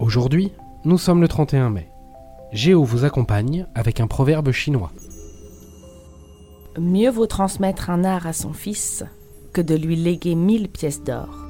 Aujourd'hui, nous sommes le 31 mai. Géo vous accompagne avec un proverbe chinois. Mieux vaut transmettre un art à son fils que de lui léguer mille pièces d'or.